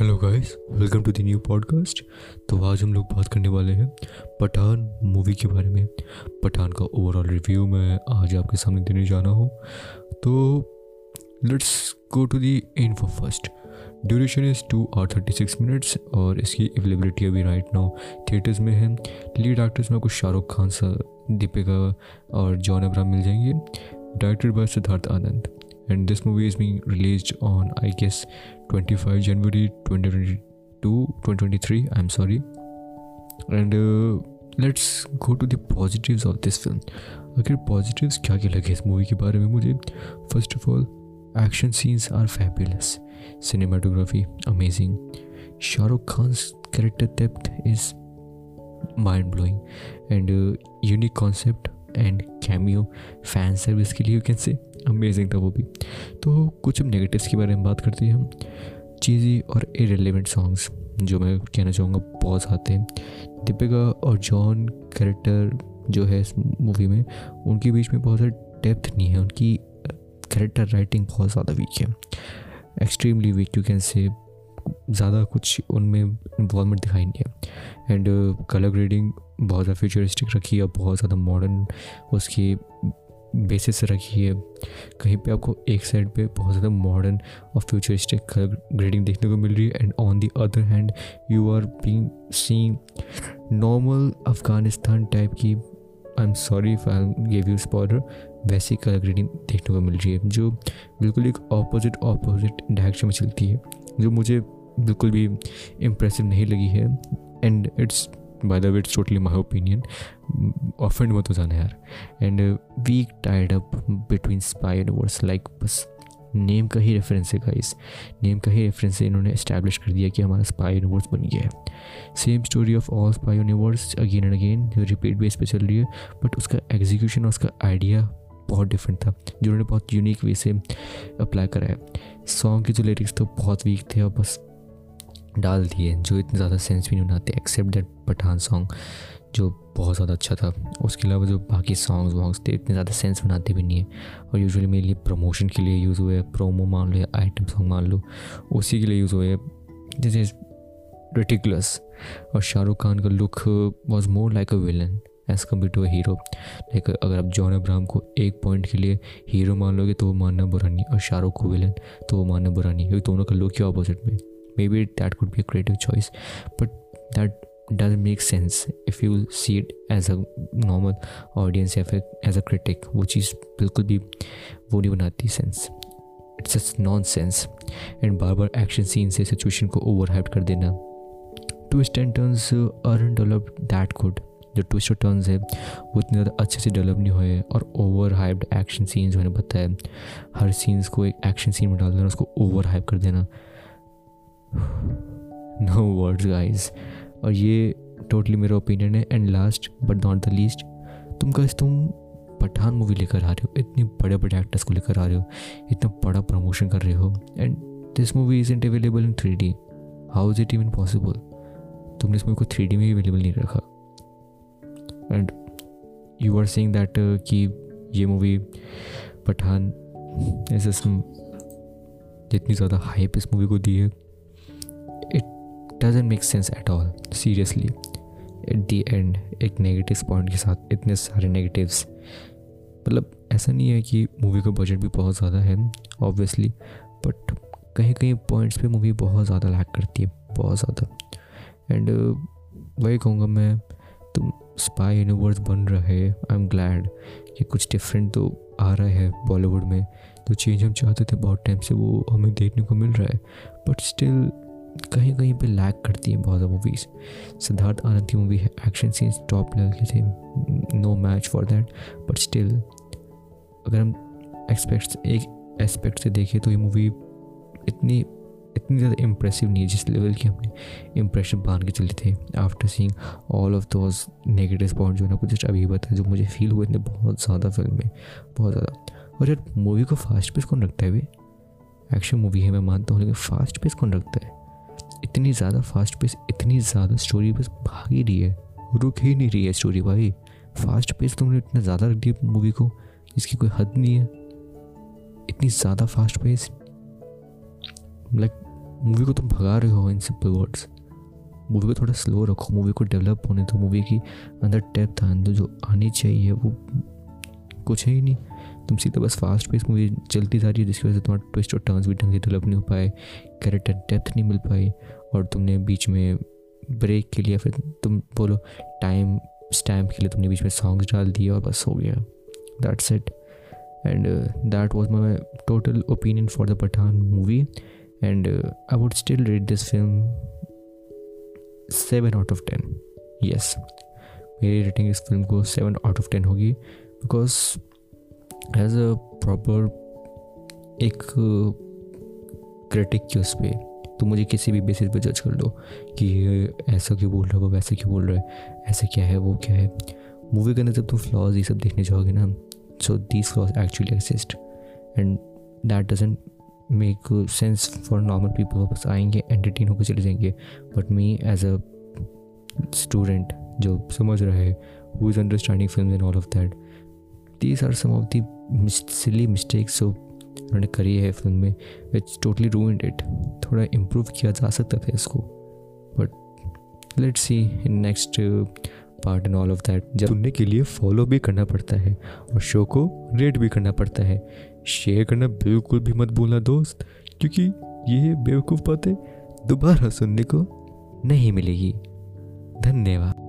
Hello guys welcome to the new podcast तो आज हम लोग बात करने वाले हैं पठान मूवी के बारे में। पठान का ओवरऑल रिव्यू मैं आज आपके सामने देने जाना हूँ। तो let's go to the info first duration is two और थर्टी सिक्स मिनट्स और इसकी अवेलेबिलिटी अभी राइट नाउ थिएटर्स में है। लीड एक्टर्स में आपको शाहरुख खान, सर, दीपिका और जॉन अब्राम मिल जाएँगे। Directed by Siddharth Anand. And this movie is being released on i guess 25 january 2022 2023 i'm sorry and uh, let's go to the positives of this film अगर positives क्या क्या लगे इस मूवी के बारे में मुझे first of all action scenes are fabulous amazing shahrukh khan's character depth is mind blowing and uh, unique concept and cameo fan service के लिए यू कैन से अमेजिंग था वो भी। तो कुछ हम नेगेटिव्स के बारे में बात करते हैं हम। चीज़ी और इरेलीवेंट सॉन्ग्स जो मैं कहना चाहूँगा बहुत आते हैं। दीपिका और जॉन कैरेक्टर जो है इस मूवी में, उनके बीच में बहुत ज़्यादा डेप्थ नहीं है। उनकी कैरेक्टर राइटिंग बहुत ज़्यादा वीक है। Extremely week you can say ज़्यादा कुछ उनमें इन्वॉलमेंट दिखाई नहीं है। एंड कलर ग्रेडिंग बहुत ज़्यादा फ्यूचरिस्टिक रखी है बहुत ज़्यादा मॉडर्न उसकी बेसिस रखी है। कहीं पे आपको एक साइड पे बहुत ज़्यादा मॉडर्न और फ्यूचरिस्टिक कलर ग्रेडिंग देखने को मिल रही है। And on the other hand you are being seeing normal Afghanistan type की I am sorry if I give you spoiler वैसी कलर ग्रेडिंग देखने को मिल रही है, जो बिल्कुल एक ऑपोजिट ऑपोजिट डायरेक्शन में चलती है। जो मुझे बिल्कुल भी इम्प्रेसिव नहीं लगी है। And it's by the way it's totally my opinion offend मत हो जाना यार। And weak tied up between spy and words like बस नेम का ही रेफरेंस है गाइस नेम का ही रेफरेंस है, इन्होंने इस्टेब्लिश कर दिया कि हमारा स्पाई यूनिवर्स बन गया है। Same story of all spy universe again and again जो रिपीट बेस पे चल रही है बट उसका एग्जीक्यूशन और उसका आइडिया बहुत डिफरेंट था जिन्होंने बहुत यूनिक वे से अप्लाई करा है। सॉन्ग के जो लिरिक्स थे बहुत वीक थे और बस डाल दिए, जो इतने ज़्यादा सेंस भी नहीं बनाते एक्सेप्ट दैट पठान सॉन्ग जो बहुत ज़्यादा अच्छा था। उसके अलावा जो बाकी सॉन्ग्स वॉन्ग्स थे, इतने ज़्यादा सेंस बनाते भी नहीं है। और यूजुअली मेरे लिए प्रमोशन के लिए यूज़ हुए प्रोमो मान लो या आइटम सॉन्ग मान लो, उसी के लिए यूज़ हुए इज़ रिटिकुलस और शाहरुख खान का look was more like a villain as compare to a hero like अगर आप जॉन अब्राहम को एक पॉइंट के लिए हीरो मान लोगे तो वो मानना बुरा नहीं। और शाहरुख को विलन तो वो मानना बुरा नहीं। क्योंकि दोनों का लुक ही अपोजिट में। Maybe that could be a creative choice but that does make sense if you see it as a normal audience या फिर एज अ क्रिटिक वो चीज़ बिल्कुल भी, वो नहीं बनाती sense it's just non sense and बार बार एक्शन सीन से सिचुएशन को ओवर कर देना। Twist and turns are develop that good जो ट्विस्ट और टर्न्स है, वो इतने ज़्यादा अच्छे से डेवलप नहीं हुए और ओवर हाइप्ड एक्शन सीन्स मैंने बताया। हर सीन्स को एक एक्शन सीन में डाल देना, उसको ओवर हाइप कर देना। नो वर्ड्स गाइस और ये टोटली मेरा ओपिनियन है and last but not the least तुम गाइस तुम पठान मूवी लेकर आ रहे हो, इतने बड़े बड़े एक्टर्स को लेकर आ रहे हो, इतना बड़ा प्रमोशन कर रहे हो and this movie isn't available in three D how is it even possible तुमने इस मूवी को थ्री डी में अवेलेबल नहीं रखा। And you are saying that कि ये मूवी पठान ऐसे जितनी ज़्यादा हाइप इस मूवी को दी है it doesn't make sense at all seriously at the end एक नेगेटिव पॉइंट के साथ इतने सारे नेगेटिव्स मतलब ऐसा नहीं है कि मूवी का बजट भी बहुत ज़्यादा है ऑब्वियसली बट कहीं कहीं पॉइंट्स पे मूवी बहुत ज़्यादा लैक करती है बहुत ज़्यादा एंड वही कहूँगा मैं तुम स्पाई यूनिवर्स बन रहा है। आई एम ग्लैड कि कुछ डिफरेंट तो आ रहा है बॉलीवुड में। तो चेंज हम चाहते थे बहुत टाइम से, वो हमें देखने को मिल रहा है। बट स्टिल कहीं कहीं पे लैक करती हैं बहुत ज़्यादा मूवीज़ सिद्धार्थ आनंद की मूवी है एक्शन सीन्स टॉप लेवल के थे। No match for that but still अगर हम एक्सपेक्ट एक एस्पेक्ट से देखें तो ये मूवी इतनी इतनी ज़्यादा इम्प्रेसिव नहीं है जिस लेवल की हमने इम्प्रेशन बाँध के चले थे after seeing all of those negative point जो है ना, कुछ अभी बताया जो मुझे फील हुए थे बहुत ज़्यादा फ़िल्म में, बहुत ज़्यादा। और यार मूवी को फास्ट पेस कौन रखता है भाई एक्शन मूवी है, मैं मानता हूँ, लेकिन फास्ट पेस कौन रखता है? इतनी ज़्यादा फास्ट पेस इतनी ज़्यादा स्टोरी बस भाग ही रही है, रुक ही नहीं रही है स्टोरी भाई। फास्ट पेस तुमने इतना ज़्यादा रख दिया मूवी को, इसकी कोई हद नहीं है। इतनी ज़्यादा फास्ट पेस लाइक मूवी को तुम भगा रहे हो इन सिंपल वर्ड्स मूवी को थोड़ा स्लो रखो मूवी को डेवलप होने दो मूवी की अंदर डेप्थ अंदर जो आनी चाहिए वो कुछ है ही नहीं. तुम सीधा बस फास्ट पेस मूवी चलती जा रही है, जिसकी वजह से तुम्हारा ट्विस्ट और टर्न्स भी ढंग से डेवलप नहीं हो पाए कैरेक्टर डेप्थ नहीं मिल पाई, और तुमने बीच में ब्रेक के लिए फिर तुम बोलो टाइम स्टैम्प के लिए तुमने बीच में सॉन्ग्स डाल दिए और बस हो गया. That's it and that was my total opinion for the Pathaan movie and I would still read this film seven out of ten yes मेरी रेटिंग इस फ़िल्म को सेवन आउट ऑफ़ टेन होगी बिकॉज़ एज अ प्रॉपर एक critic uh, के उस पर तो मुझे किसी भी बेसिस पे जज कर लो कि ऐसा क्यों बोल रहा है वो वैसे क्यों बोल रहा है ऐसे क्या है वो क्या है। मूवी के अंदर जब तुम फ्लॉज ये सब देखने जाओगे ना so these flaws actually exist and that doesn't make sense for normal people बस आएँगे एंटरटेन होकर चले जाएँगे। But me as a student जो समझ रहा है who is understanding film in all of that these are some of the silly mistakes so उन्होंने करी है फ़िल्म में विच टोटली रूइंड इट थोड़ा इम्प्रूव किया जा सकता था इसको। But let's see in next part and all of that जब सुनने के लिए फॉलो भी करना पड़ता है और शो को रेट भी करना पड़ता है। शेयर करना बिल्कुल भी मत भूलना दोस्त, क्योंकि ये बेवकूफ़ बातें दोबारा सुनने को नहीं मिलेगी। धन्यवाद।